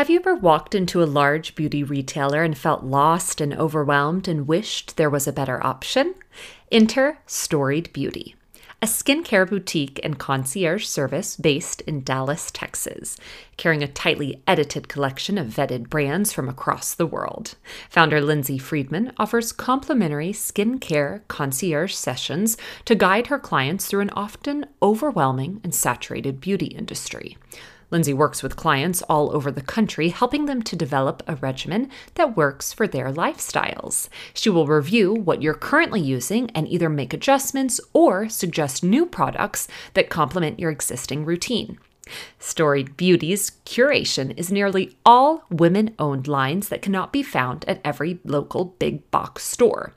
Have you ever walked into a large beauty retailer and felt lost and overwhelmed and wished there was a better option? Enter Storied Beauty, a skincare boutique and concierge service based in Dallas, Texas, carrying a tightly edited collection of vetted brands from across the world. Founder Lindsay Friedman offers complimentary skincare concierge sessions to guide her clients through an often overwhelming and saturated beauty industry. Lindsay works with clients all over the country, helping them to develop a regimen that works for their lifestyles. She will review what you're currently using and either make adjustments or suggest new products that complement your existing routine. Storied Beauties curation is nearly all women owned lines that cannot be found at every local big box store.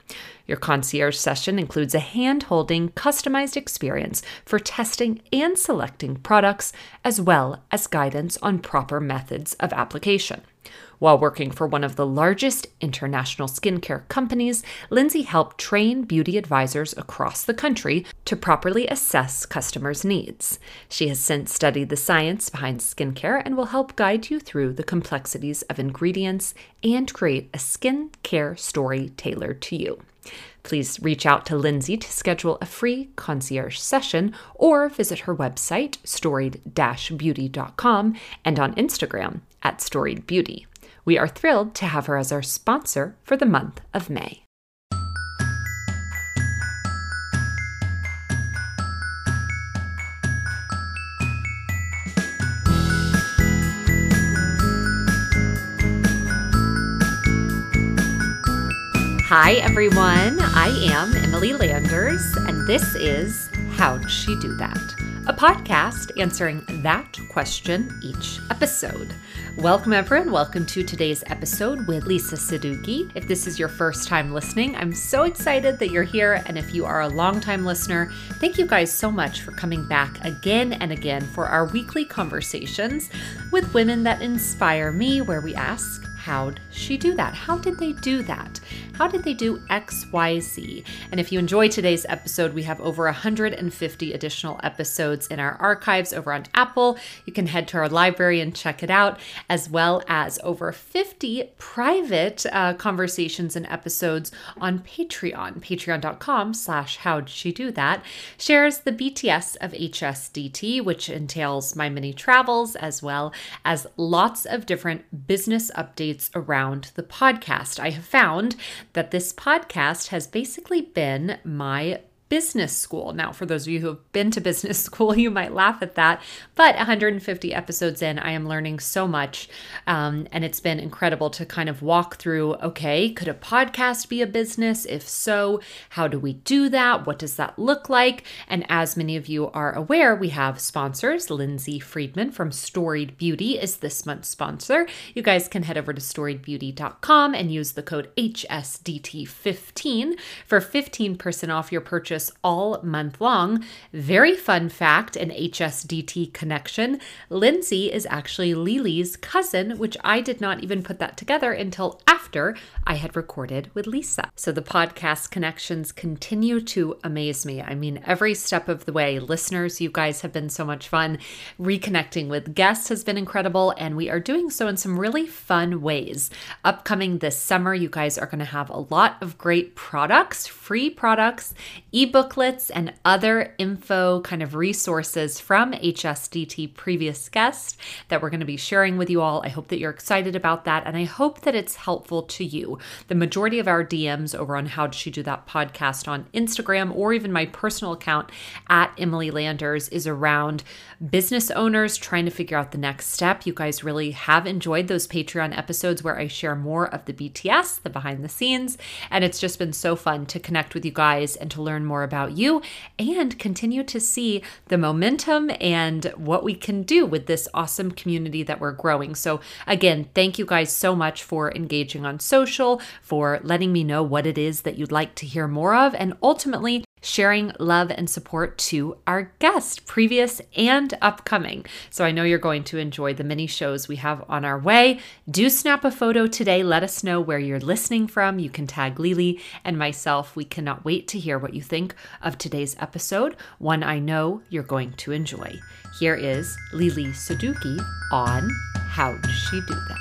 Your concierge session includes a hand holding, customized experience for testing and selecting products, as well as guidance on proper methods of application. While working for one of the largest international skincare companies, Lindsay helped train beauty advisors across the country to properly assess customers' needs. She has since studied the science behind skincare and will help guide you through the complexities of ingredients and create a skincare story tailored to you. Please reach out to Lindsay to schedule a free concierge session or visit her website, storied beauty.com, and on Instagram at storied beauty. We are thrilled to have her as our sponsor for the month of May. Hi, everyone. I am Emily Landers, and this is How'd She Do That? A podcast answering that question each episode. Welcome, everyone. Welcome to today's episode with Lisa Sadoughi. If this is your first time listening, I'm so excited that you're here. And if you are a longtime listener, thank you guys so much for coming back again and again for our weekly conversations with women that inspire me, where we ask, How'd she do that? How did they do that? How did they do XYZ? And if you enjoy today's episode, we have over 150 additional episodes in our archives over on Apple. You can head to our library and check it out, as well as over 50 private uh, conversations and episodes on Patreon. Patreon.com slash how'd she do that shares the BTS of HSDT, which entails my mini travels, as well as lots of different business updates around the podcast. I have found that this podcast has basically been my business school. Now, for those of you who have been to business school, you might laugh at that, but 150 episodes in, I am learning so much. Um, and it's been incredible to kind of walk through okay, could a podcast be a business? If so, how do we do that? What does that look like? And as many of you are aware, we have sponsors. Lindsay Friedman from Storied Beauty is this month's sponsor. You guys can head over to storiedbeauty.com and use the code HSDT15 for 15% off your purchase all month long. Very fun fact an HSDT connection Lindsay is actually Lele's cousin, which I did not even put that together until after I had recorded with Lisa. So the podcast connections continue to amaze me. I mean, every step of the way, listeners, you guys have been so much fun. Reconnecting with guests has been incredible, and we are doing so in some really fun ways. Upcoming this summer, you guys are going to have a lot of great products, free products, ebooklets, and other info kind of resources from HSDT previous guests that we're going to be sharing with you all. I hope that you're excited about that, and I hope that it's helpful to you. The majority of our DMs over on How Did She Do That podcast on Instagram or even my personal account at Emily Landers is around business owners trying to figure out the next step. You guys really have enjoyed those Patreon episodes where I share more of the BTS, the behind the scenes, and it's just been so fun to connect with you guys and to learn more more about you and continue to see the momentum and what we can do with this awesome community that we're growing. So, again, thank you guys so much for engaging on social, for letting me know what it is that you'd like to hear more of, and ultimately sharing love and support to our guests, previous and upcoming. So I know you're going to enjoy the mini shows we have on our way. Do snap a photo today. Let us know where you're listening from. You can tag Lele and myself. We cannot wait to hear what you think of today's episode, one I know you're going to enjoy. Here is Lele Sadoughi on How'd She Do That?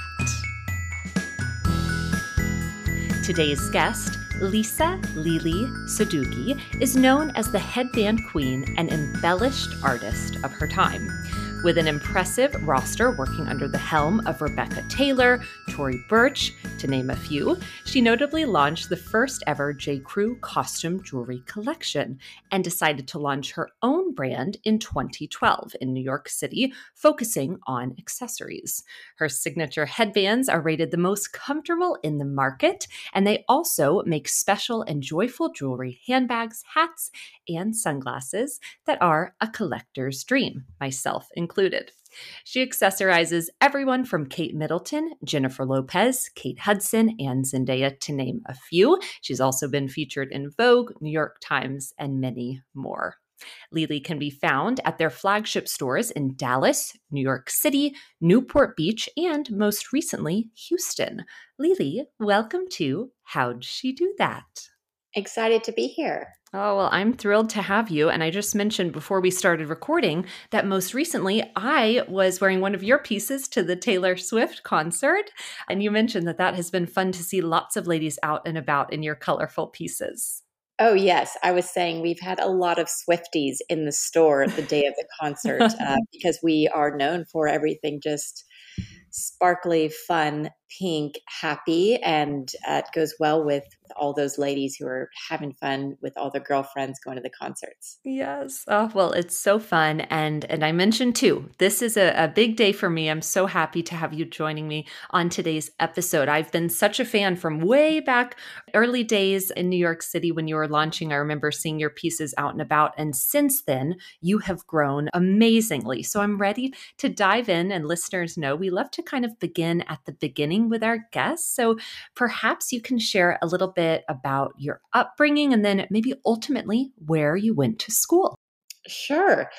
Today's guest, Lisa Lele Sadoughi is known as the headband queen and embellished artist of her time. With an impressive roster working under the helm of Rebecca Taylor, Tory Burch, to name a few, she notably launched the first ever J. Crew costume jewelry collection and decided to launch her own brand in 2012 in New York City, focusing on accessories. Her signature headbands are rated the most comfortable in the market, and they also make special and joyful jewelry, handbags, hats, and sunglasses that are a collector's dream, myself included. She accessorizes everyone from Kate Middleton, Jennifer Lopez, Kate Hudson, and Zendaya, to name a few. She's also been featured in Vogue, New York Times, and many more. Lele can be found at their flagship stores in Dallas, New York City, Newport Beach, and most recently, Houston. Lele, welcome to How'd She Do That? Excited to be here. Oh, well, I'm thrilled to have you. And I just mentioned before we started recording that most recently I was wearing one of your pieces to the Taylor Swift concert. And you mentioned that that has been fun to see lots of ladies out and about in your colorful pieces. Oh, yes. I was saying we've had a lot of Swifties in the store the day of the concert uh, because we are known for everything just sparkly, fun, pink, happy. And uh, it goes well with all those ladies who are having fun with all their girlfriends going to the concerts. Yes. Oh, well, it's so fun. And and I mentioned too, this is a, a big day for me. I'm so happy to have you joining me on today's episode. I've been such a fan from way back early days in New York City when you were launching. I remember seeing your pieces out and about. And since then, you have grown amazingly. So I'm ready to dive in and listeners know we love to kind of begin at the beginning with our guests. So perhaps you can share a little bit about your upbringing and then maybe ultimately where you went to school. Sure.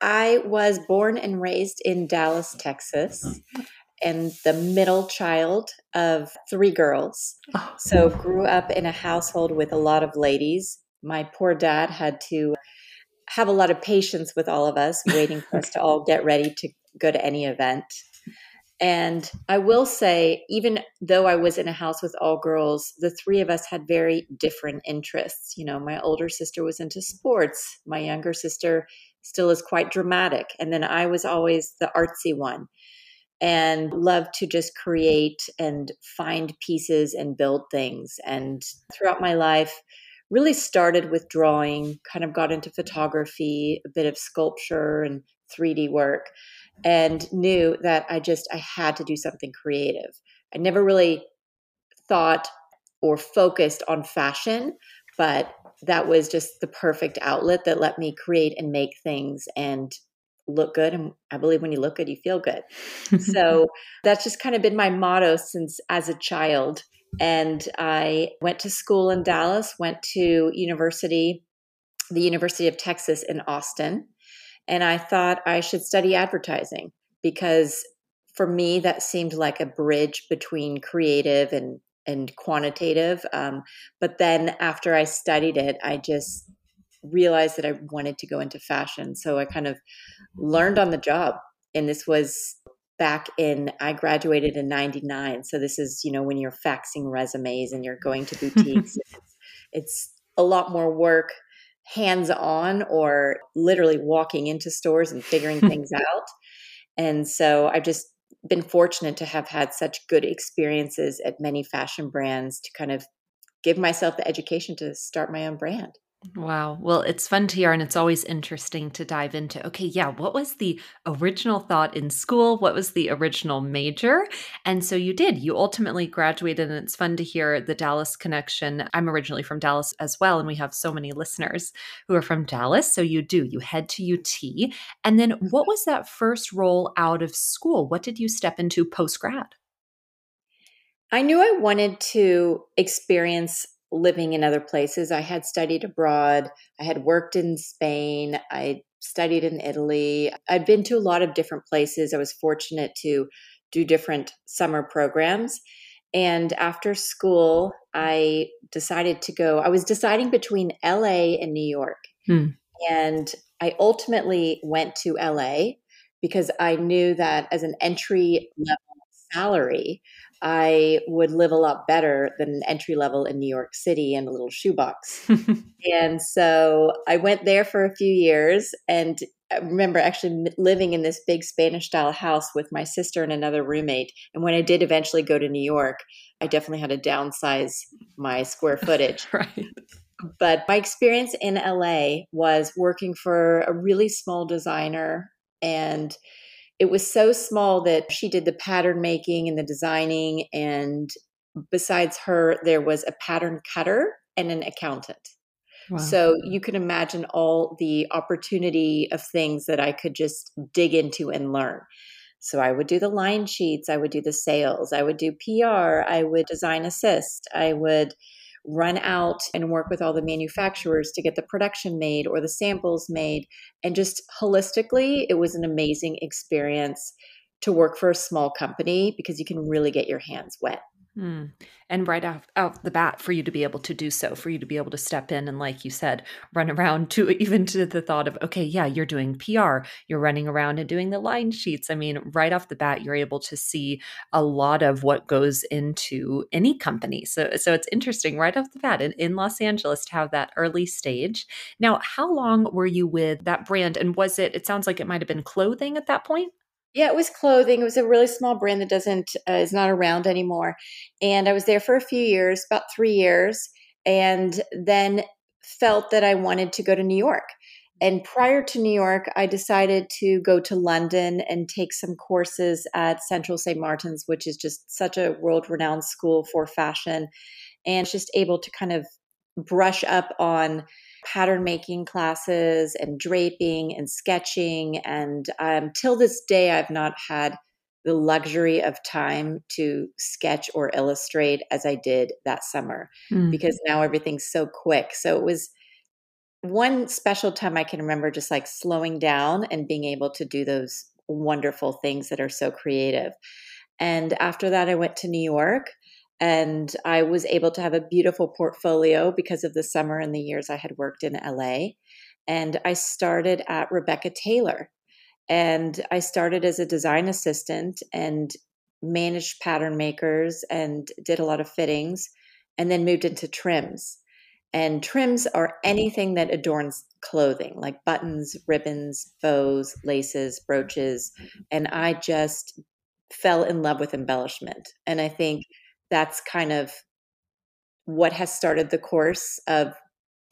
I was born and raised in Dallas, Texas, mm-hmm. and the middle child of three girls. Oh. So grew up in a household with a lot of ladies. My poor dad had to have a lot of patience with all of us, waiting for us to all get ready to go to any event. And I will say, even though I was in a house with all girls, the three of us had very different interests. You know, my older sister was into sports, my younger sister still is quite dramatic. And then I was always the artsy one and loved to just create and find pieces and build things. And throughout my life, really started with drawing, kind of got into photography, a bit of sculpture and 3D work and knew that I just I had to do something creative. I never really thought or focused on fashion, but that was just the perfect outlet that let me create and make things and look good and I believe when you look good you feel good. so that's just kind of been my motto since as a child and I went to school in Dallas, went to university the University of Texas in Austin and I thought I should study advertising because for me, that seemed like a bridge between creative and, and quantitative. Um, but then after I studied it, I just realized that I wanted to go into fashion. So I kind of learned on the job. And this was back in, I graduated in 99. So this is, you know, when you're faxing resumes and you're going to boutiques, it's, it's a lot more work hands on or literally walking into stores and figuring things out. And so I've just been fortunate to have had such good experiences at many fashion brands to kind of give myself the education to start my own brand. Wow. Well, it's fun to hear, and it's always interesting to dive into. Okay, yeah, what was the original thought in school? What was the original major? And so you did. You ultimately graduated, and it's fun to hear the Dallas connection. I'm originally from Dallas as well, and we have so many listeners who are from Dallas. So you do. You head to UT. And then what mm-hmm. was that first role out of school? What did you step into post grad? I knew I wanted to experience living in other places. I had studied abroad, I had worked in Spain, I studied in Italy. I'd been to a lot of different places. I was fortunate to do different summer programs. And after school, I decided to go. I was deciding between LA and New York. Hmm. And I ultimately went to LA because I knew that as an entry level salary, I would live a lot better than an entry level in New York City in a little shoebox. and so I went there for a few years and I remember actually living in this big Spanish style house with my sister and another roommate. And when I did eventually go to New York, I definitely had to downsize my square footage. right. But my experience in LA was working for a really small designer and it was so small that she did the pattern making and the designing and besides her there was a pattern cutter and an accountant wow. so you can imagine all the opportunity of things that i could just dig into and learn so i would do the line sheets i would do the sales i would do pr i would design assist i would run out and work with all the manufacturers to get the production made or the samples made. And just holistically, it was an amazing experience to work for a small company because you can really get your hands wet. Mm. And right off, out the bat, for you to be able to do so, for you to be able to step in and, like you said, run around to even to the thought of, okay, yeah, you're doing PR, you're running around and doing the line sheets. I mean, right off the bat, you're able to see a lot of what goes into any company. So, so it's interesting right off the bat in, in Los Angeles to have that early stage. Now, how long were you with that brand? And was it, it sounds like it might have been clothing at that point? Yeah, it was clothing. It was a really small brand that doesn't uh, is not around anymore. And I was there for a few years, about 3 years, and then felt that I wanted to go to New York. And prior to New York, I decided to go to London and take some courses at Central St. Martin's, which is just such a world renowned school for fashion, and just able to kind of brush up on pattern making classes and draping and sketching. And um, till this day, I've not had the luxury of time to sketch or illustrate as I did that summer mm. because now everything's so quick. So it was one special time I can remember just like slowing down and being able to do those wonderful things that are so creative. And after that, I went to New York and I was able to have a beautiful portfolio because of the summer and the years I had worked in LA. And I started at Rebecca Taylor. And I started as a design assistant and managed pattern makers and did a lot of fittings and then moved into trims. And trims are anything that adorns clothing, like buttons, ribbons, bows, laces, brooches. And I just fell in love with embellishment. And I think that's kind of what has started the course of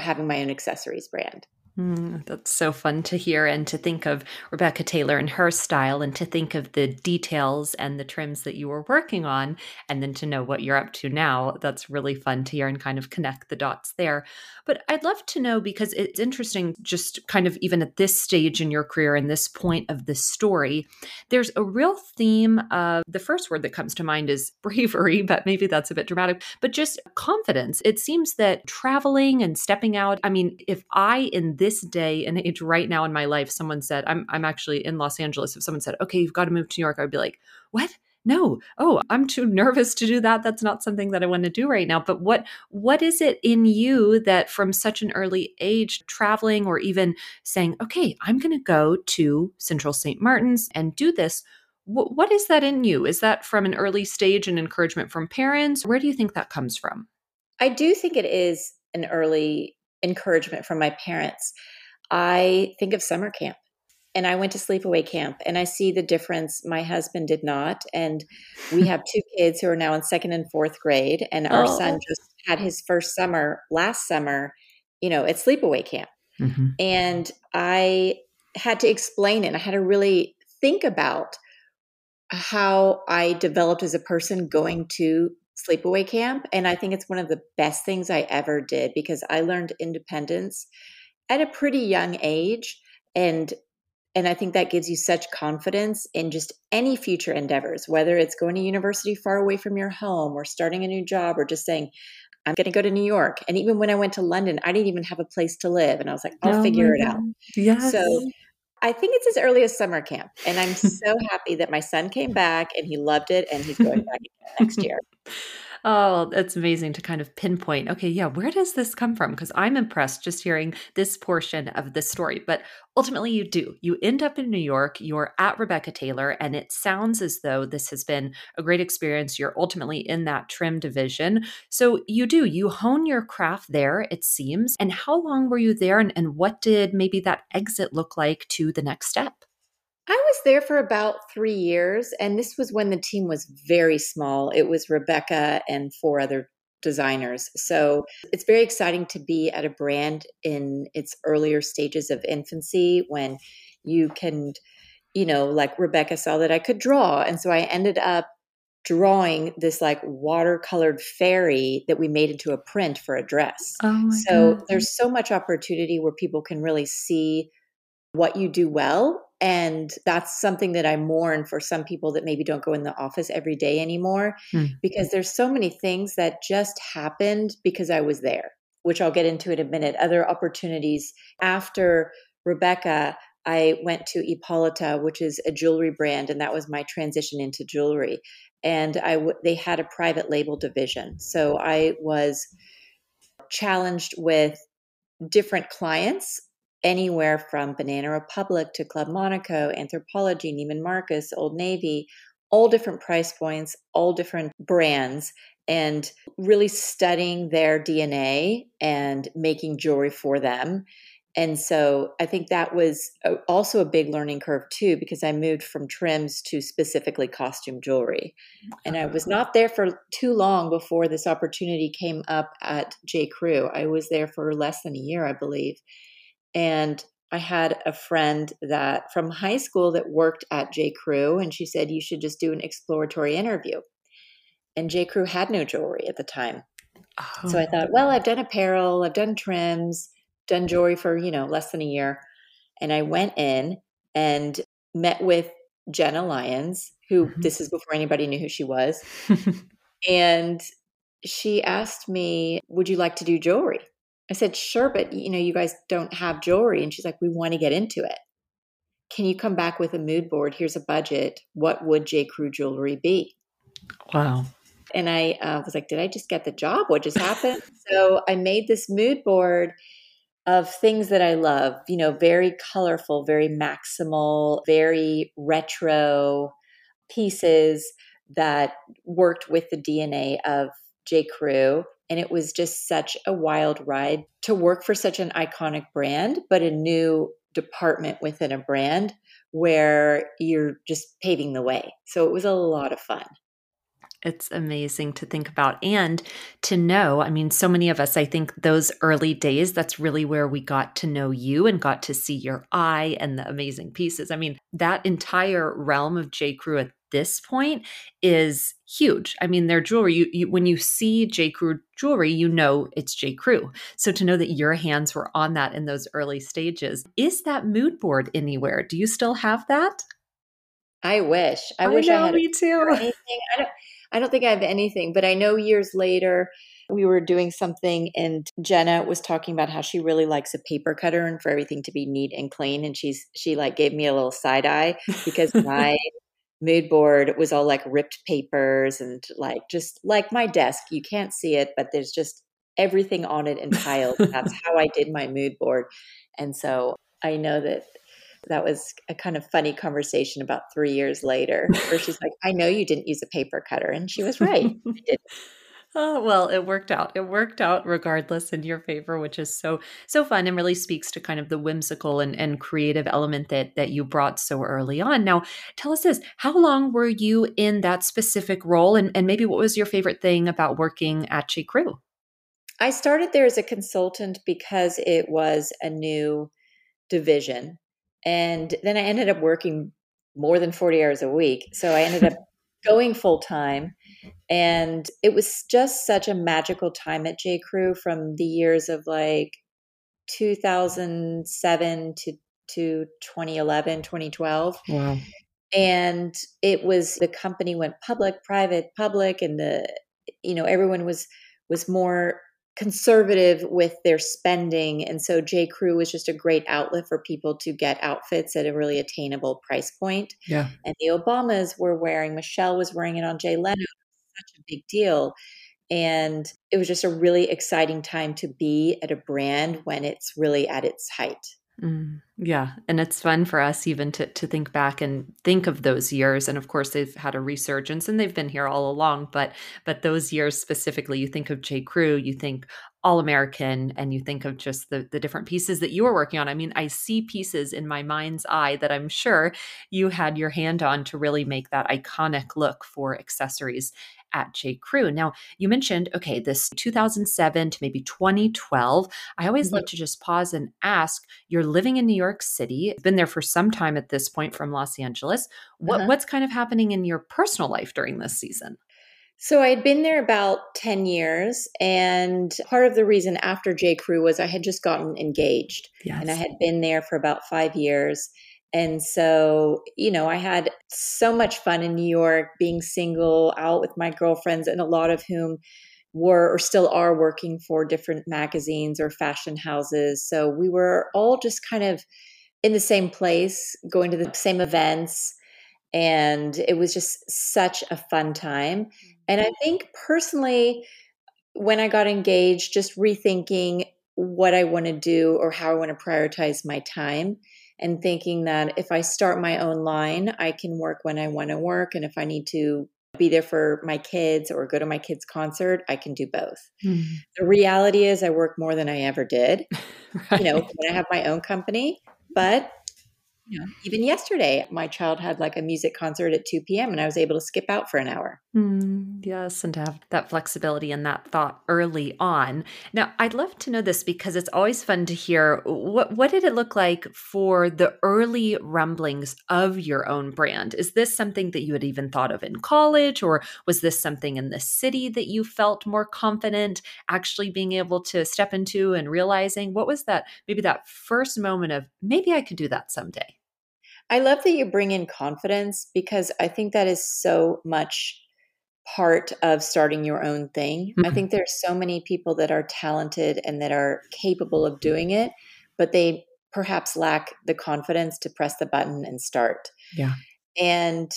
having my own accessories brand. Mm, that's so fun to hear and to think of Rebecca Taylor and her style and to think of the details and the trims that you were working on and then to know what you're up to now. That's really fun to hear and kind of connect the dots there. But I'd love to know because it's interesting, just kind of even at this stage in your career and this point of the story, there's a real theme of the first word that comes to mind is bravery, but maybe that's a bit dramatic, but just confidence. It seems that traveling and stepping out, I mean, if I in this day and age right now in my life, someone said, I'm, I'm actually in Los Angeles. If someone said, okay, you've got to move to New York, I'd be like, what? no. Oh i'm too nervous to do that. That's not something that i want to do right now. But what what is it in you that from such an early age traveling or even saying okay i'm going to go to central st martin's and do this what is that in you? Is that from an early stage and encouragement from parents? Where do you think that comes from? I do think it is an early encouragement from my parents. I think of summer camp and I went to sleepaway camp and I see the difference my husband did not. And we have two kids who are now in second and fourth grade, and our oh. son just had his first summer last summer, you know, at sleepaway camp. Mm-hmm. And I had to explain it. I had to really think about how I developed as a person going to sleepaway camp. And I think it's one of the best things I ever did because I learned independence at a pretty young age. And and I think that gives you such confidence in just any future endeavors, whether it's going to university far away from your home or starting a new job or just saying, I'm going to go to New York. And even when I went to London, I didn't even have a place to live. And I was like, I'll oh figure it out. Yes. So I think it's as early as summer camp. And I'm so happy that my son came back and he loved it and he's going back next year. Oh, that's amazing to kind of pinpoint. Okay, yeah, where does this come from? Because I'm impressed just hearing this portion of the story. But ultimately, you do. You end up in New York, you're at Rebecca Taylor, and it sounds as though this has been a great experience. You're ultimately in that trim division. So you do, you hone your craft there, it seems. And how long were you there, and, and what did maybe that exit look like to the next step? I was there for about three years, and this was when the team was very small. It was Rebecca and four other designers. So it's very exciting to be at a brand in its earlier stages of infancy when you can, you know, like Rebecca saw that I could draw. And so I ended up drawing this like watercolored fairy that we made into a print for a dress. Oh so God. there's so much opportunity where people can really see what you do well and that's something that I mourn for some people that maybe don't go in the office every day anymore Hmm. because there's so many things that just happened because I was there, which I'll get into in a minute. Other opportunities after Rebecca, I went to Ippolita, which is a jewelry brand, and that was my transition into jewelry. And I w- they had a private label division, so I was challenged with different clients anywhere from Banana Republic to Club Monaco, Anthropologie, Neiman Marcus, Old Navy, all different price points, all different brands, and really studying their DNA and making jewelry for them. And so I think that was also a big learning curve too, because I moved from trims to specifically costume jewelry. And I was not there for too long before this opportunity came up at J. Crew. I was there for less than a year, I believe. And I had a friend that from high school that worked at J. Crew, and she said, You should just do an exploratory interview. And J. Crew had no jewelry at the time. So I Oh. thought, well, I've done apparel, I've done trims, done jewelry for, you know, less than a year. And I went in and met with Jenna Lyons, who Mhm. this is before anybody knew who she was. And she asked me, Would you like to do jewelry? I said, Sure, but you know, you guys don't have jewelry. And she's like, We want to get into it. Can you come back with a mood board? Here's a budget. What would J. Crew jewelry be? wow. And I uh, was like, Did I just get the job? What just happened? so I made this mood board of things that I love, you know, very colorful, very maximal, very retro pieces that worked with the DNA of J. Crew. And it was just such a wild ride to work for such an iconic brand, but a new department within a brand where you're just paving the way. So it was a lot of fun. It's amazing to think about and to know. I mean, so many of us, I think those early days, that's really where we got to know you and got to see your eye and the amazing pieces. I mean, that entire realm of J. Crew at this point is huge. I mean, their jewelry, you, you, when you see J. Crew jewelry, you know it's J. Crew. So to know that your hands were on that in those early stages, is that mood board anywhere? Do you still have that? I wish. I, wish know, I had me too. anything. I don't I don't think I have anything, but I know years later we were doing something and Jenna was talking about how she really likes a paper cutter and for everything to be neat and clean and she's she like gave me a little side eye because my mood board was all like ripped papers and like just like my desk. You can't see it, but there's just everything on it and piled That's how I did my mood board. And so I know that that was a kind of funny conversation about three years later where she's like, I know you didn't use a paper cutter. And she was right. Oh, well, it worked out. It worked out regardless in your favor, which is so so fun and really speaks to kind of the whimsical and, and creative element that that you brought so early on. Now, tell us this: How long were you in that specific role, and and maybe what was your favorite thing about working at J. Crew? I started there as a consultant because it was a new division. And then I ended up working more than 40 hours a week. So I ended up going full time. And it was just such a magical time at J. Crew from the years of like 2007 to, to 2011, 2012 Wow. and it was the company went public private public and the you know everyone was was more conservative with their spending and so j crew was just a great outlet for people to get outfits at a really attainable price point Yeah. and the obamas were wearing michelle was wearing it on jay leno such a big deal And it was just a really exciting time to be at a brand when it's really at its height. Mm, yeah, and it's fun for us even to to think back and think of those years. And of course, they've had a resurgence, and they've been here all along. But but those years specifically, you think of J. Crew, you think All American, and you think of just the the different pieces that you were working on. I mean, I see pieces in my mind's eye that I'm sure you had your hand on to really make that iconic look for accessories at J. Crew. Now, you mentioned, okay, this 2007 to maybe 2012. I always mm-hmm. like to just pause and ask you're living in New York City, been there for some time at this point from Los Angeles. What, uh-huh. What's kind of happening in your personal life during this season? So I had been there about 10 years. And part of the reason after J. Crew was I had just gotten engaged. Yes. And I had been there for about five years. And so, you know, I had so much fun in New York being single, out with my girlfriends, and a lot of whom were or still are working for different magazines or fashion houses. So we were all just kind of in the same place, going to the same events. And it was just such a fun time. And I think personally, when I got engaged, just rethinking what I want to do or how I want to prioritize my time and thinking that if I start my own line, I can work when I want to work. And if I need to be there for my kids or go to my kids' concert, I can do both. Mm-hmm. The reality is, I work more than I ever did. right. You know, when I have my own company, but yeah. Even yesterday, my child had like a music concert at 2 p.m. and I was able to skip out for an hour. Mm, yes, and to have that flexibility and that thought early on. Now, I'd love to know this because it's always fun to hear what what did it look like for the early rumblings of your own brand? Is this something that you had even thought of in college or was this something in the city that you felt more confident actually being able to step into and realizing what was that maybe that first moment of maybe I could do that someday? I love that you bring in confidence because I think that is so much part of starting your own thing. Mm-hmm. I think there's so many people that are talented and that are capable of doing it, but they perhaps lack the confidence to press the button and start. Yeah. And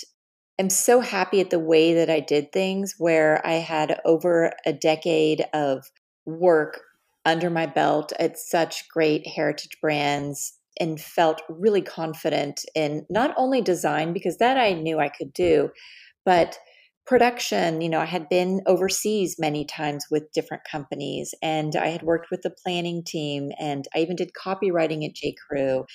I'm so happy at the way that I did things where I had over a decade of work under my belt at such great heritage brands and felt really confident in not only design, because that I knew I could do, but production. You know, I had been overseas many times with different companies, and I had worked with the planning team, and I even did copywriting at J. Crew.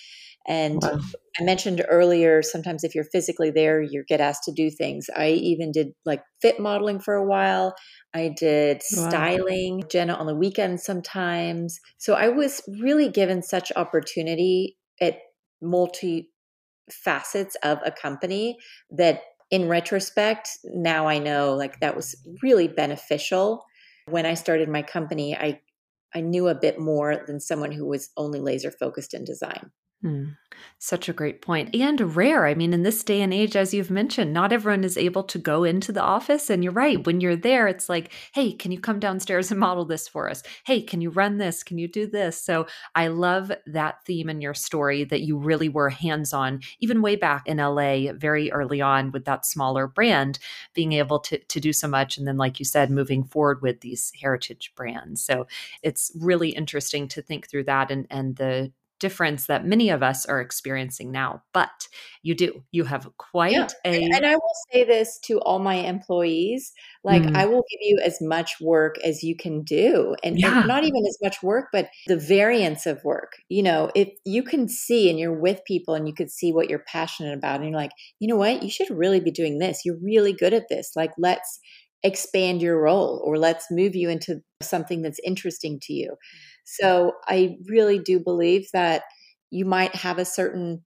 And wow. I mentioned earlier, sometimes if you're physically there, you get asked to do things. I even did like fit modeling for a while. I did wow. styling, Jenna on the weekends sometimes. So I was really given such opportunity at multi facets of a company that in retrospect, now I know like that was really beneficial. When I started my company, I I knew a bit more than someone who was only laser focused in design. Hmm. Such a great point. And rare. I mean, in this day and age, as you've mentioned, not everyone is able to go into the office. And you're right. When you're there, it's like, hey, can you come downstairs and model this for us? Hey, can you run this? Can you do this? So I love that theme in your story that you really were hands on, even way back in LA, very early on with that smaller brand, being able to, to do so much. And then, like you said, moving forward with these heritage brands. So it's really interesting to think through that and, and the difference that many of us are experiencing now. But you do. You have quite yeah. a. And I will say this to all my employees like, mm. I will give you as much work as you can do. And, yeah. and not even as much work, but the variance of work. You know, if you can see and you're with people and you can see what you're passionate about, and you're like, you know what, you should really be doing this. You're really good at this. Like, let's expand your role or let's move you into something that's interesting to you. So I really do believe that you might have a certain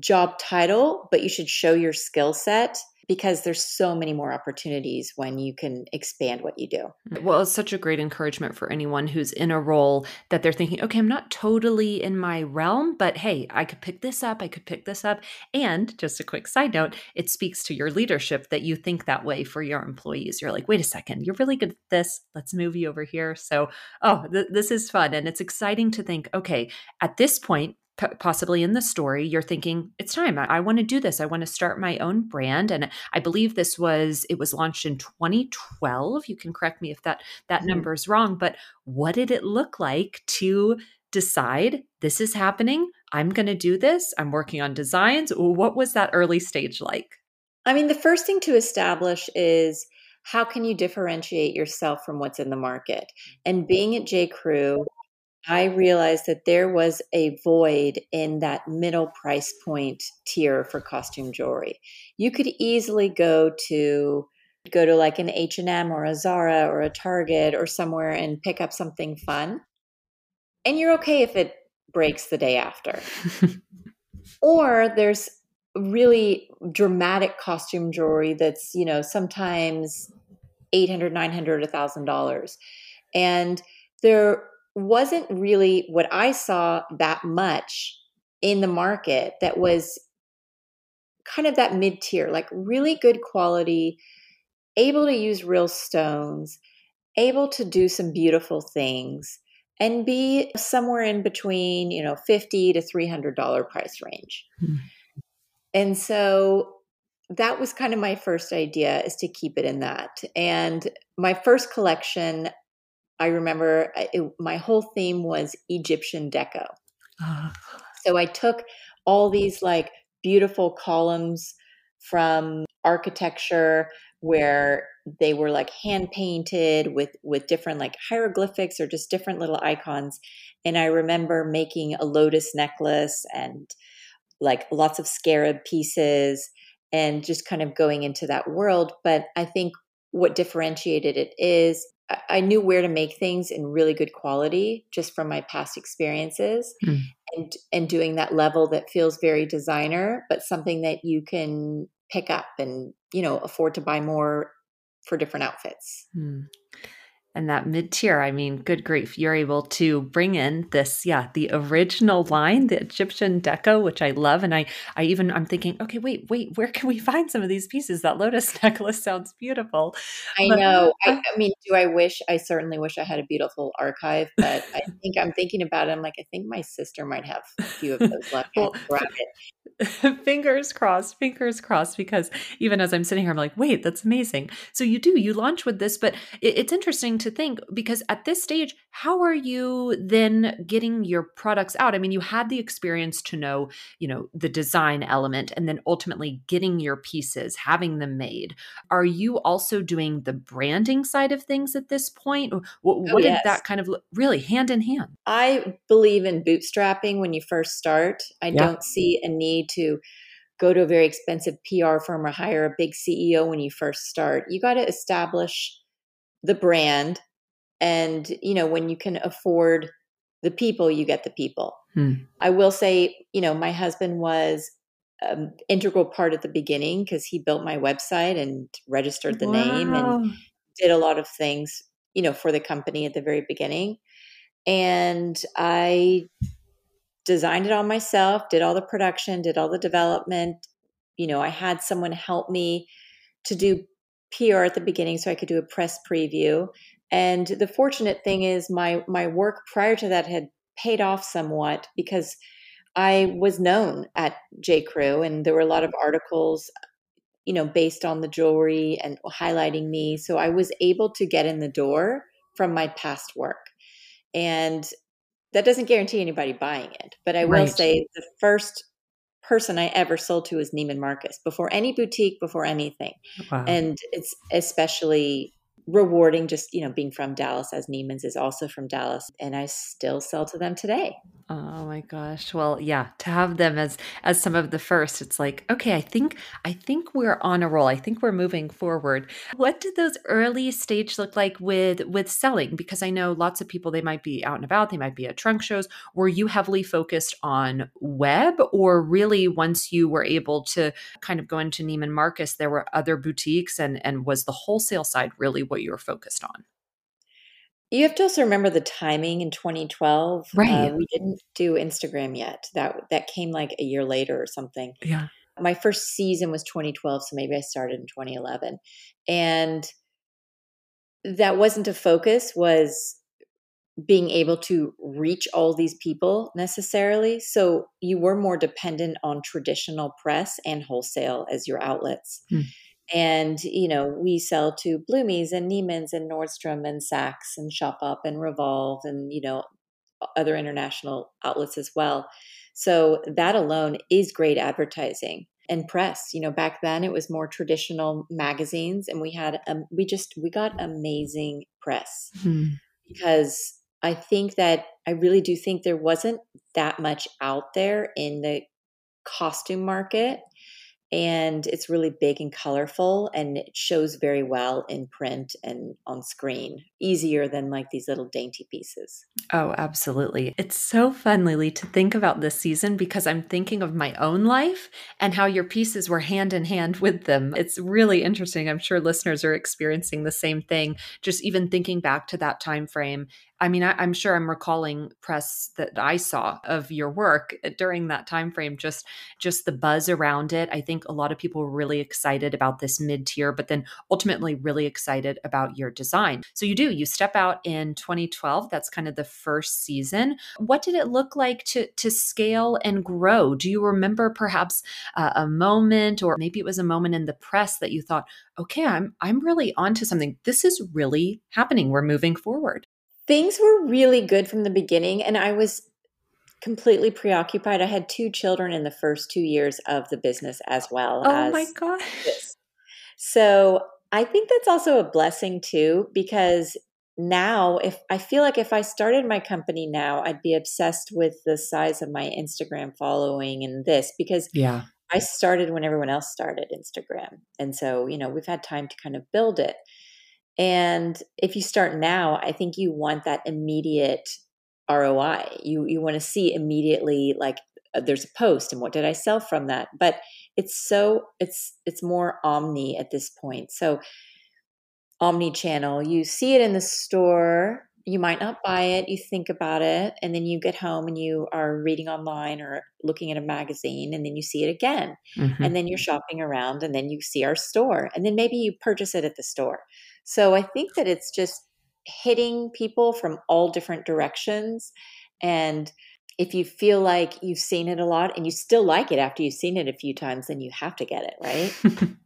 job title, but you should show your skill set because there's so many more opportunities when you can expand what you do. Mm, well, it's such a great encouragement for anyone who's in a role that they're thinking, okay, I'm not totally in my realm, but hey, I could pick this up, I could pick this up. And just a quick side note, it speaks to your leadership that you think that way for your employees. You're like, wait a second, you're really good at this. Let's move you over here. So, oh, th- this is fun. And it's exciting to think, okay, at this point, p- possibly in the story, you're thinking, it's time. I, I want to do this. I want to start my own brand. And I believe this was, it was launched in 2012. You can correct me if that, that mm-hmm. number is wrong. But what did it look like to decide this is happening? I'm going to do this. I'm working on designs. What was that early stage like? I mean, the first thing to establish is how can you differentiate yourself from what's in the market? And being at J. Crew, I realized that there was a void in that middle price point tier for costume jewelry. You could easily go to go to like an H&M or a Zara or a Target or somewhere and pick up something fun. And you're okay if it breaks the day after. or there's really dramatic costume jewelry that's, you know, sometimes 800, 900, $1,000. And there wasn't really what I saw that much in the market that was kind of that mid tier, like really good quality, able to use real stones, able to do some beautiful things and be somewhere in between, you know, 50 to $300 price range. Hmm. And so that was kind of my first idea is to keep it in that. And my first collection, I remember uh, it, my whole theme was Egyptian deco. Uh. So I took all these like beautiful columns from architecture where they were like hand painted with with different like hieroglyphics or just different little icons and i remember making a lotus necklace and like lots of scarab pieces and just kind of going into that world. But I think what differentiated it is I knew where to make things in really good quality just from my past experiences mm. and and doing that level that feels very designer but something that you can pick up and you know afford to buy more for different outfits. Mm and that mid tier, I mean, good grief, you're able to bring in this, yeah, the original line, the Egyptian deco, which I love. And I, I even, I'm thinking, okay, wait, wait, where can we find some of these pieces? That lotus necklace sounds beautiful. I but, know. I, uh I, mean, do I wish, I certainly wish I had a beautiful archive, but I think I'm thinking about it. I'm like, I think my sister might have a few of those left. well, fingers crossed, fingers crossed, because even as I'm sitting here, I'm like, wait, that's amazing. So you do, you launch with this, but it, it's interesting to think because at this stage, how are you then getting your products out? I mean, you had the experience to know, you know, the design element and then ultimately getting your pieces, having them made. Are you also doing the branding side of things at this point? What, oh, what yes. did that kind of look, really hand in hand? I believe in bootstrapping when you first start. I yeah. don't see a need to go to a very expensive PR firm or hire a big CEO when you first start. You got to establish the brand and you know when you can afford the people you get the people. Hmm. I will say, you know, my husband was an integral part at the beginning because he built my website and registered the wow. name and did a lot of things, you know, for the company at the very beginning. And I designed it all myself, did all the production, did all the development. You know, I had someone help me to do PR at the beginning so I could do a press preview. And the fortunate thing is my my work prior to that had paid off somewhat because I was known at J. Crew and there were a lot of articles you know based on the jewelry and highlighting me so I was able to get in the door from my past work. And that doesn't guarantee anybody buying it. But I will say the first person I ever sold to was Neiman Marcus before any boutique, before anything. Wow. And it's especially rewarding just, you know, being from Dallas as Neiman's is also from Dallas. And I still sell to them today. Oh my gosh. Well, yeah, to have them as as some of the first, it's like, okay, I think I think we're on a roll. I think we're moving forward. What did those early stage look like with with selling? Because I know lots of people they might be out and about, they might be at trunk shows. Were you heavily focused on web or really once you were able to kind of go into Neiman Marcus, there were other boutiques and and was the wholesale side really what you were focused on? You have to also remember the timing in 2012. Uh, right. Uh, we didn't do Instagram yet. That that came like a year later or something. Yeah. My first season was 2012, so maybe I started in 2011. And that wasn't a focus was being able to reach all these people necessarily. So you were more dependent on traditional press and wholesale as your outlets. Hmm. And, you know, we sell to Bloomies and Neiman's and Nordstrom and Saks and Shopbop and Revolve and, you know, other international outlets as well. So that alone is great advertising and press. You know, back then it was more traditional magazines and we had, um, we just, we got amazing press hmm. because I think that I really do think there wasn't that much out there in the costume market and it's really big and colorful and it shows very well in print and on screen easier than like these little dainty pieces. Oh absolutely. It's so fun Lele to think about this season because i'm thinking of my own life and how your pieces were hand in hand with them. It's really interesting. I'm sure listeners are experiencing the same thing just even thinking back to that time frame I mean, I, am sure I'm recalling press that I saw of your work during that time frame. Just, just the buzz around it. I think a lot of people were really excited about this mid tier, but then ultimately really excited about your design. So you do. You step out in 2012. That's kind of the first season. What did it look like to to scale and grow? Do you remember perhaps uh, a moment, or maybe it was a moment in the press that you thought, okay, I'm I'm really onto something. This is really happening. We're moving forward things were really good from the beginning and i was completely preoccupied. I had two children in the first two years of the business as well oh my gosh. this. so i think that's also a blessing too because now if i feel like if i started my company now i'd be obsessed with the size of my instagram following and this because yeah. I started when everyone else started instagram. And so you know we've had time to kind of build it and if you start now, I think you want that immediate ROI. You you want to see immediately like uh, there's a post and what did I sell from that? But it's so it's it's more omni at this point. So omni channel, you see it in the store, you might not buy it, you think about it, and then you get home and you are reading online or looking at a magazine, and then you see it again. Mm-hmm. And then you're shopping around, and then you see our store, and then maybe you purchase it at the store. So I think that it's just hitting people from all different directions. And if you feel like you've seen it a lot and you still like it after you've seen it a few times, then you have to get it, right?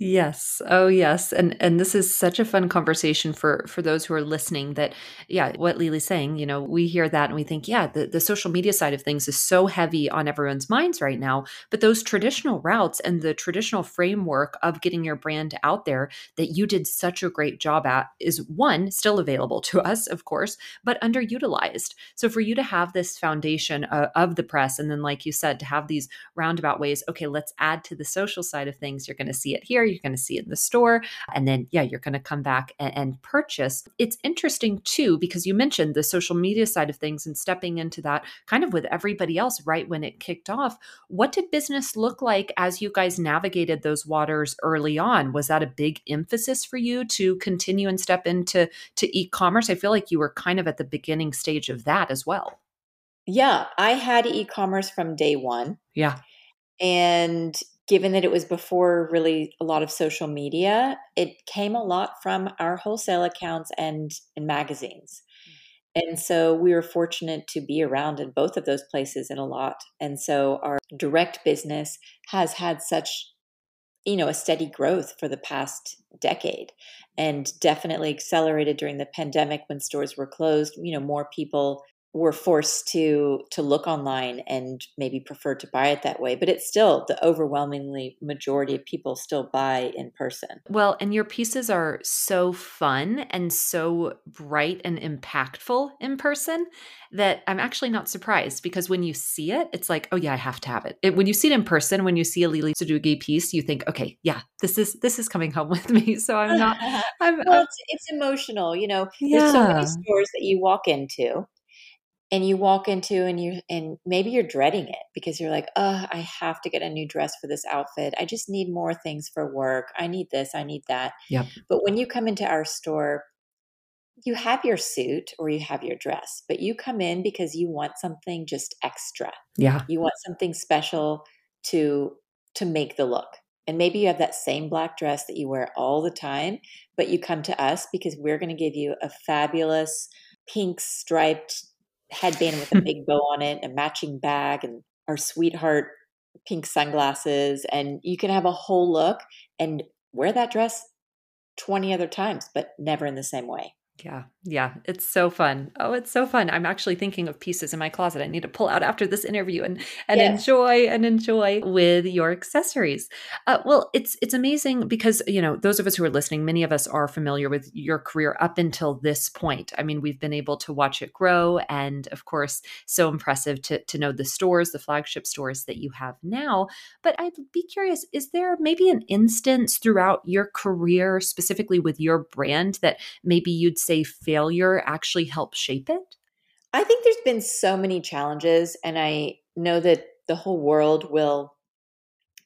Yes. Oh, yes. And and this is such a fun conversation for for those who are listening. That yeah, what Lele's saying. You know, we hear that and we think, yeah, the the social media side of things is so heavy on everyone's minds right now. But those traditional routes and the traditional framework of getting your brand out there that you did such a great job at is one still available to us, of course, but underutilized. So for you to have this foundation uh, of the press, and then like you said, to have these roundabout ways. Okay, let's add to the social side of things. You're going to see it here you're going to see it in the store. And then, yeah, you're going to come back and, and purchase. It's interesting too, because you mentioned the social media side of things and stepping into that kind of with everybody else right when it kicked off. What did business look like as you guys navigated those waters early on? Was that a big emphasis for you to continue and step into to e-commerce? I feel like you were kind of at the beginning stage of that as well. Yeah, I had e-commerce from day 1. Yeah. And given that it was before really a lot of social media, it came a lot from our wholesale accounts and, and magazines. Mm. And so we were fortunate to be around in both of those places in a lot. And so our direct business has had such, you know, a steady growth for the past decade and definitely accelerated during the pandemic when stores were closed. You know, more people were forced to to look online and maybe prefer to buy it that way but it's still the overwhelmingly majority of people still buy in person. Well and your pieces are so fun and so bright and impactful in person that i'm actually not surprised because when you see it it's like oh yeah i have to have it, it when you see it in person when you see a Lele Sadoughi piece you think okay yeah this is this is coming home with me. So i'm not i'm well uh it's, it's emotional you know yeah. there's so many stores that you walk into and you walk into and you and maybe you're dreading it because you're like oh i have to get a new dress for this outfit. I just need more things for work. I need this i need that. Yeah but when you come into our store you have your suit or you have your dress but you come in because you want something just extra. Yeah. You want something special to to make the look. And maybe you have that same black dress that you wear all the time but you come to us because we're going to give you a fabulous pink striped headband with a big bow on it, a matching bag, and our sweetheart pink sunglasses. And you can have a whole look and wear that dress 20 other times, but never in the same way. Yeah, yeah, it's so fun. Oh, it's so fun. I'm actually thinking of pieces in my closet I need to pull out after this interview and and enjoy and enjoy with your accessories. Uh, well, it's it's amazing because you know those of us who are listening, many of us are familiar with your career up until this point. I mean, we've been able to watch it grow, and of course, so impressive to to know the stores, the flagship stores that you have now. But I'd be curious: is there maybe an instance throughout your career, specifically with your brand, that maybe you'd say failure actually help shape it? I think there's been so many challenges, and I know that the whole world will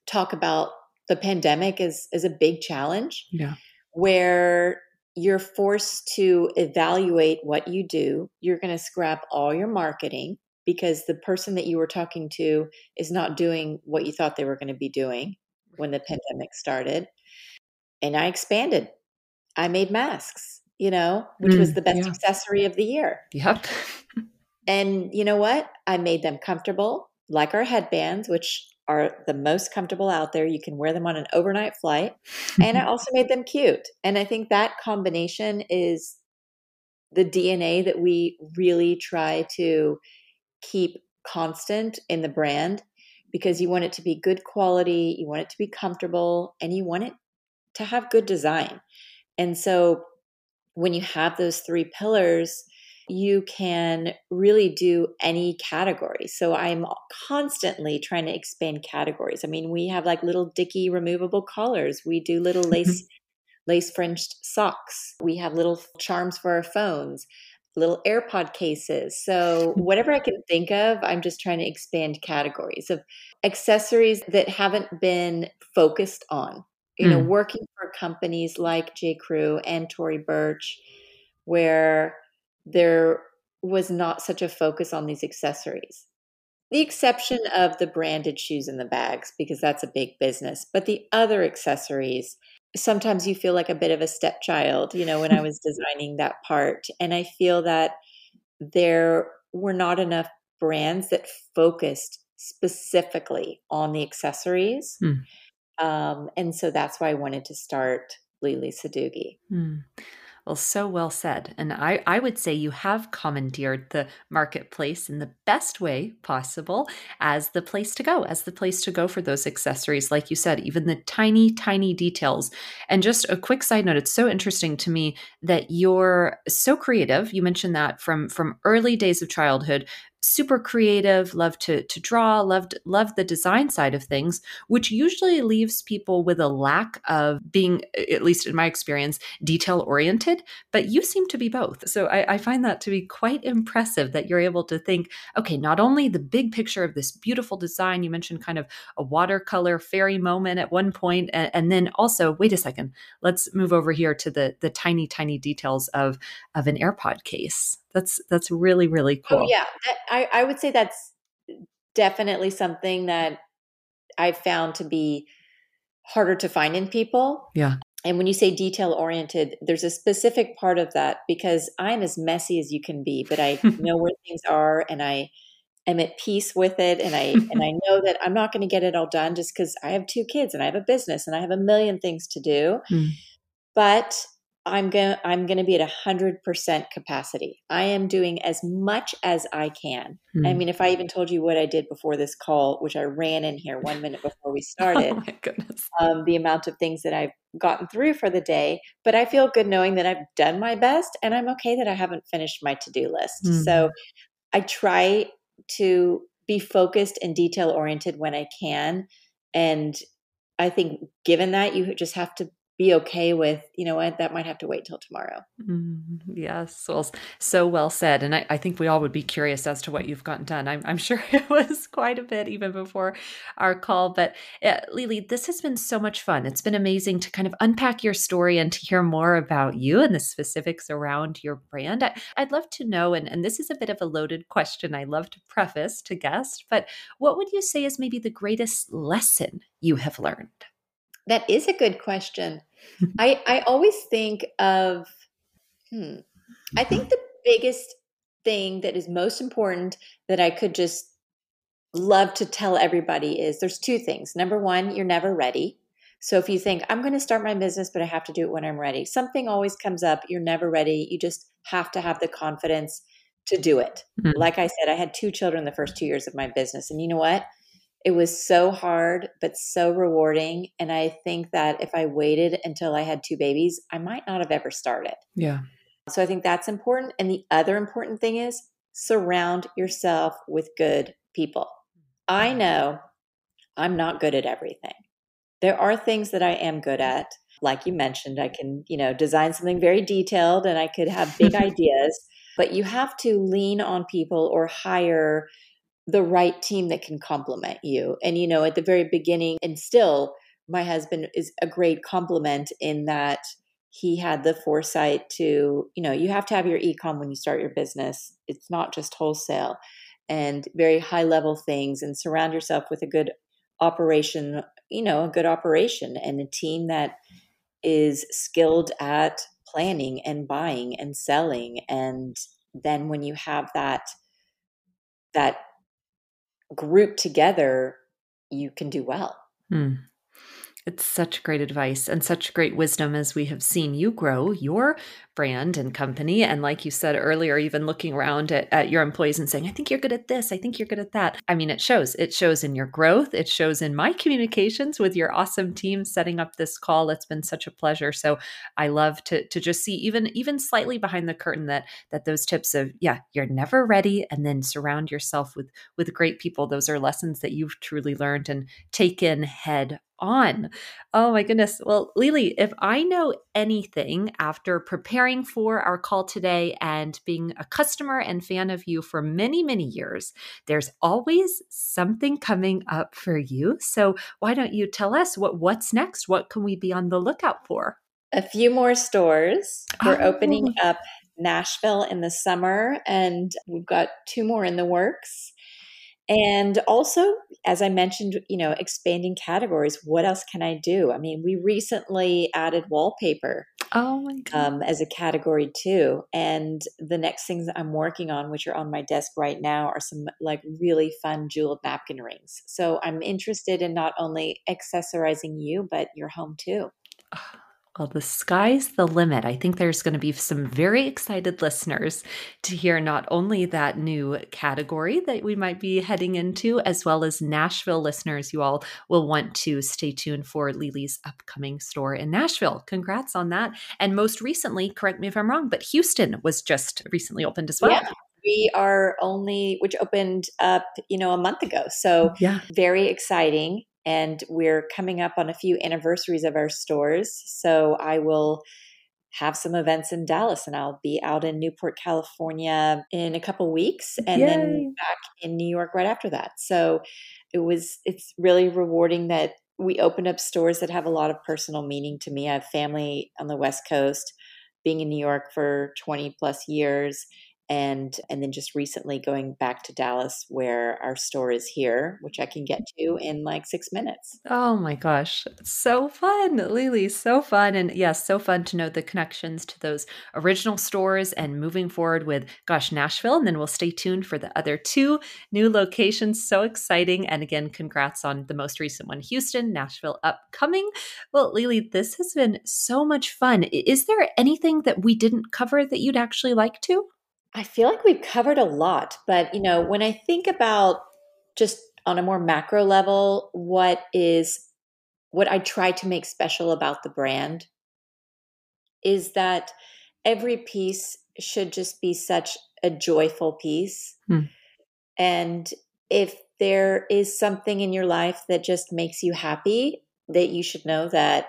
talk about the pandemic as, as a big challenge. Yeah. Where you're forced to evaluate what you do. You're going to scrap all your marketing because the person that you were talking to is not doing what you thought they were going to be doing when the pandemic started. And I expanded. I made masks you know, which mm, was the best yeah. accessory of the year. Yep. and you know what? I made them comfortable, like our headbands, which are the most comfortable out there. You can wear them on an overnight flight. and I also made them cute. And I think that combination is the DNA that we really try to keep constant in the brand because you want it to be good quality, you want it to be comfortable, and you want it to have good design. And so when you have those three pillars, you can really do any category. So I'm constantly trying to expand categories. I mean, we have like little dicky removable collars. We do little lace lace fringed socks. We have little charms for our phones, little AirPod cases. So whatever I can think of, I'm just trying to expand categories of accessories that haven't been focused on you know, mm. working for companies like J. Crew and Tory Burch, where there was not such a focus on these accessories. The exception of the branded shoes and the bags, because that's a big business. But the other accessories, sometimes you feel like a bit of a stepchild, you know, when I was designing that part. And I feel that there were not enough brands that focused specifically on the accessories. Mm. Um, and so that's why I wanted to start Lele Sadoughi. Mm. Well, so well said. And I, I would say you have commandeered the marketplace in the best way possible as the place to go, as the place to go for those accessories. Like you said, even the tiny, tiny details. And just a quick side note, it's so interesting to me that you're so creative. You mentioned that from from early days of childhood, super creative, love to to draw, loved love the design side of things, which usually leaves people with a lack of being, at least in my experience, detail oriented. But you seem to be both, so I, I find that to be quite impressive that you're able to think, okay, not only the big picture of this beautiful design, you mentioned kind of a watercolor fairy moment at one point, and, and then also, wait a second, let's move over here to the the tiny tiny details of of an AirPod case. That's that's really really oh, cool. Oh yeah, I I would say that's definitely something that I've found to be harder to find in people. Yeah. And when you say detail oriented, there's a specific part of that because I'm as messy as you can be, but I know where things are and I am at peace with it and I and I know that I'm not going to get it all done just cuz I have two kids and I have a business and I have a million things to do. Mm. But I'm going to I'm going to be at 100% capacity. I am doing as much as I can. I hmm. mean, if I even told you what I did before this call, which I ran in here 1 minute before we started. oh my goodness. Um, the amount of things that I've gotten through for the day, but I feel good knowing that I've done my best and I'm okay that I haven't finished my to-do list. Mm. So I try to be focused and detail oriented when I can and I think given that you just have to be okay with, you know what, that might have to wait till tomorrow. Mm, yes. Well, so well said. And I, I, think we all would be curious as to what you've gotten done. I'm, I'm sure it was quite a bit even before our call. But uh, Lele, this has been so much fun. It's been amazing to kind of unpack your story and to hear more about you and the specifics around your brand. I, would love to know, and, and this is a bit of a loaded question I love to preface to guests, but what would you say is maybe the greatest lesson you have learned? That is a good question. I I always think of hmm, I think the biggest thing that is most important that I could just love to tell everybody is there's two things. Number one, you're never ready. So if you think, I'm going to start my business, but I have to do it when I'm ready, something always comes up. You're never ready. You just have to have the confidence to do it. Mm-hmm. Like I said, I had two children the first two years of my business. And you know what? It was so hard, but so rewarding. And I think that if I waited until I had two babies, I might not have ever started. Yeah. So I think that's important. And the other important thing is surround yourself with good people. I know I'm not good at everything. There are things that I am good at. Like you mentioned, I can, you know, design something very detailed and I could have big ideas, but you have to lean on people or hire the right team that can complement you. And, you know, at the very beginning, and still, my husband is a great compliment in that he had the foresight to, you know, you have to have your ecom when you start your business. It's not just wholesale and very high level things and surround yourself with a good operation, you know, a good operation and a team that is skilled at planning and buying and selling and then when you have that that group together you can do well hmm. It's such great advice and such great wisdom as we have seen you grow your brand and company. And like you said earlier, even looking around at, at, your employees and saying, I think you're good at this. I think you're good at that. I mean, it shows. It shows in your growth. It shows in my communications with your awesome team setting up this call. It's been such a pleasure. So I love to to just see even even slightly behind the curtain that that those tips of, yeah, you're never ready. And then surround yourself with with great people. Those are lessons that you've truly learned and taken head on. Oh my goodness. Well, Lele, if I know anything after preparing for our call today and being a customer and fan of you for many, many years, there's always something coming up for you. So why don't you tell us what what's next? What can we be on the lookout for? A few more stores. We're oh. opening up Nashville in the summer and we've got two more in the works. And also, as I mentioned, you know, expanding categories. What else can I do? I mean, we recently added wallpaper. Oh my god! Um, as a category too, and the next things I'm working on, which are on my desk right now, are some like really fun jeweled napkin rings. So I'm interested in not only accessorizing you, but your home too. Well, the sky's the limit. I think there's going to be some very excited listeners to hear not only that new category that we might be heading into, as well as Nashville listeners. You all will want to stay tuned for Lele's upcoming store in Nashville. Congrats on that. And most recently, correct me if I'm wrong, but Houston was just recently opened as well. Yeah we are only which opened up you know a month ago so yeah very exciting and we're coming up on a few anniversaries of our stores. So I will have some events in Dallas and I'll be out in Newport, California in a couple weeks and Yay. then back in New York right after that. So it was it's really rewarding that we opened up stores that have a lot of personal meaning to me. I have family on the West Coast, being in New York for 20 plus years and and then just recently going back to Dallas where our store is here which I can get mm-hmm. to in like 6 minutes. Oh my gosh, so fun. Lele, so fun and yes, so fun to know the connections to those original stores and moving forward with gosh Nashville and then we'll stay tuned for the other two new locations. So exciting and again congrats on the most recent one Houston, Nashville upcoming. Well, Lele, this has been so much fun. Is there anything that we didn't cover that you'd actually like to? I feel like we've covered a lot, but you know, when I think about just on a more macro level, what is what I try to make special about the brand is that every piece should just be such a joyful piece. Hmm. And if there is something in your life that just makes you happy, that you should know that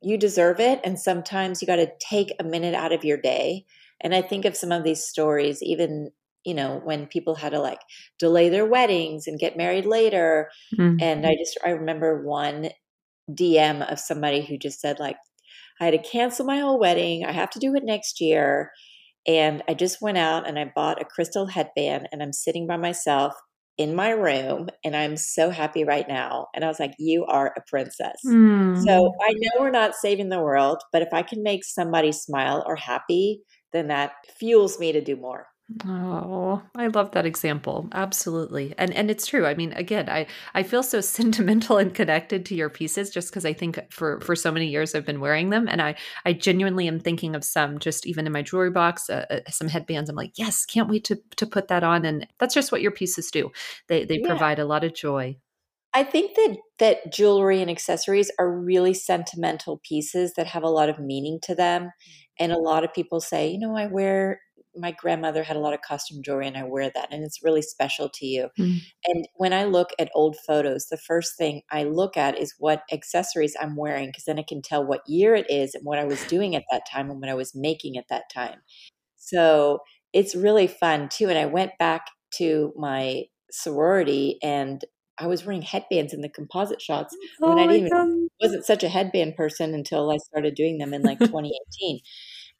you deserve it. And sometimes you got to take a minute out of your day and I think of some of these stories, even, you know, when people had to like delay their weddings and get married later. Mm-hmm. And I just, I remember one DM of somebody who just said, like, I had to cancel my whole wedding. I have to do it next year. And I just went out and I bought a crystal headband and I'm sitting by myself in my room and I'm so happy right now. And I was like, You are a princess. Mm. So I know we're not saving the world, but if I can make somebody smile or happy, then that fuels me to do more. Oh, I love that example. Absolutely. And and it's true. I mean, again, I I feel so sentimental and connected to your pieces just because I think for for so many years I've been wearing them and I I genuinely am thinking of some just even in my jewelry box, uh, uh, some headbands. I'm like, "Yes, can't wait to to put that on." And that's just what your pieces do. They they yeah. provide a lot of joy. I think that that jewelry and accessories are really sentimental pieces that have a lot of meaning to them. Mm. And a lot of people say, you know, I wear my grandmother had a lot of costume jewelry and I wear that and it's really special to you. Mm. And when I look at old photos, the first thing I look at is what accessories I'm wearing because then I can tell what year it is and what I was doing at that time and what I was making at that time. So it's really fun too. And I went back to my sorority and I was wearing headbands in the composite shots oh when I didn't even, wasn't such a headband person until I started doing them in like 2018.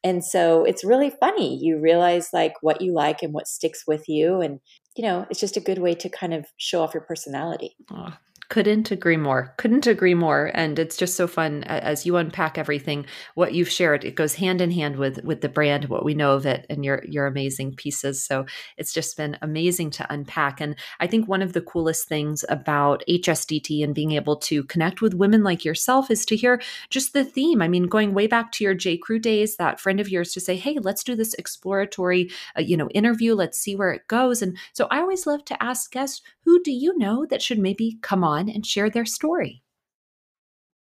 And so it's really funny. You realize like what you like and what sticks with you. And, you know, it's just a good way to kind of show off your personality. Oh, couldn't agree more. Couldn't agree more. And it's just so fun as you unpack everything. What you've shared, it goes hand in hand with with the brand, what we know of it, and your your amazing pieces. So it's just been amazing to unpack. And I think one of the coolest things about HSDT and being able to connect with women like yourself is to hear just the theme. I mean, going way back to your J Crew days, that friend of yours to say, "Hey, let's do this exploratory, uh, you know, interview. Let's see where it goes." And so I always love to ask guests, "Who do you know that should maybe come on?" On and share their story?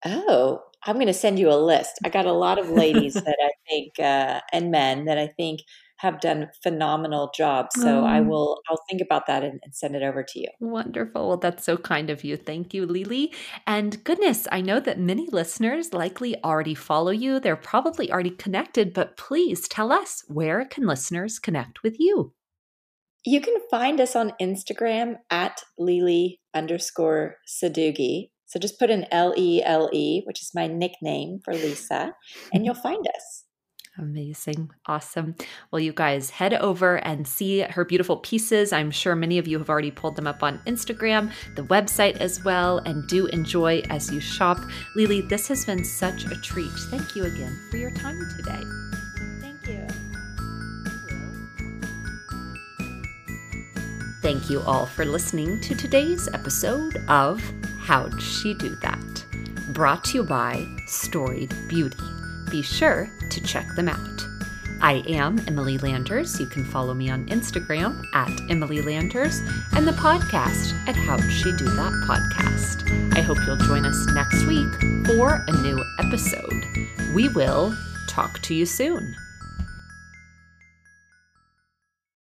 Oh, I'm going to send you a list. I got a lot of ladies that I think, uh, and men that I think have done phenomenal jobs. So I will, I'll think about that and, and, send it over to you. Wonderful. Well, that's so kind of you. Thank you, Lele. And goodness, I know that many listeners likely already follow you. They're probably already connected, but please tell us where can listeners connect with you? You can find us on Instagram at Lele underscore Sadoughi. So just put in L E L E, which is my nickname for Lisa, and you'll find us. Amazing. Awesome. Well, you guys head over and see her beautiful pieces. I'm sure many of you have already pulled them up on Instagram, the website as well, and do enjoy as you shop. Lele, this has been such a treat. Thank you again for your time today. Thank you all for listening to today's episode of How'd She Do That? Brought to you by Storied Beauty. Be sure to check them out. I am Emily Landers. You can follow me on Instagram at Emily Landers and the podcast at How'd She Do That podcast. I hope you'll join us next week for a new episode. We will talk to you soon.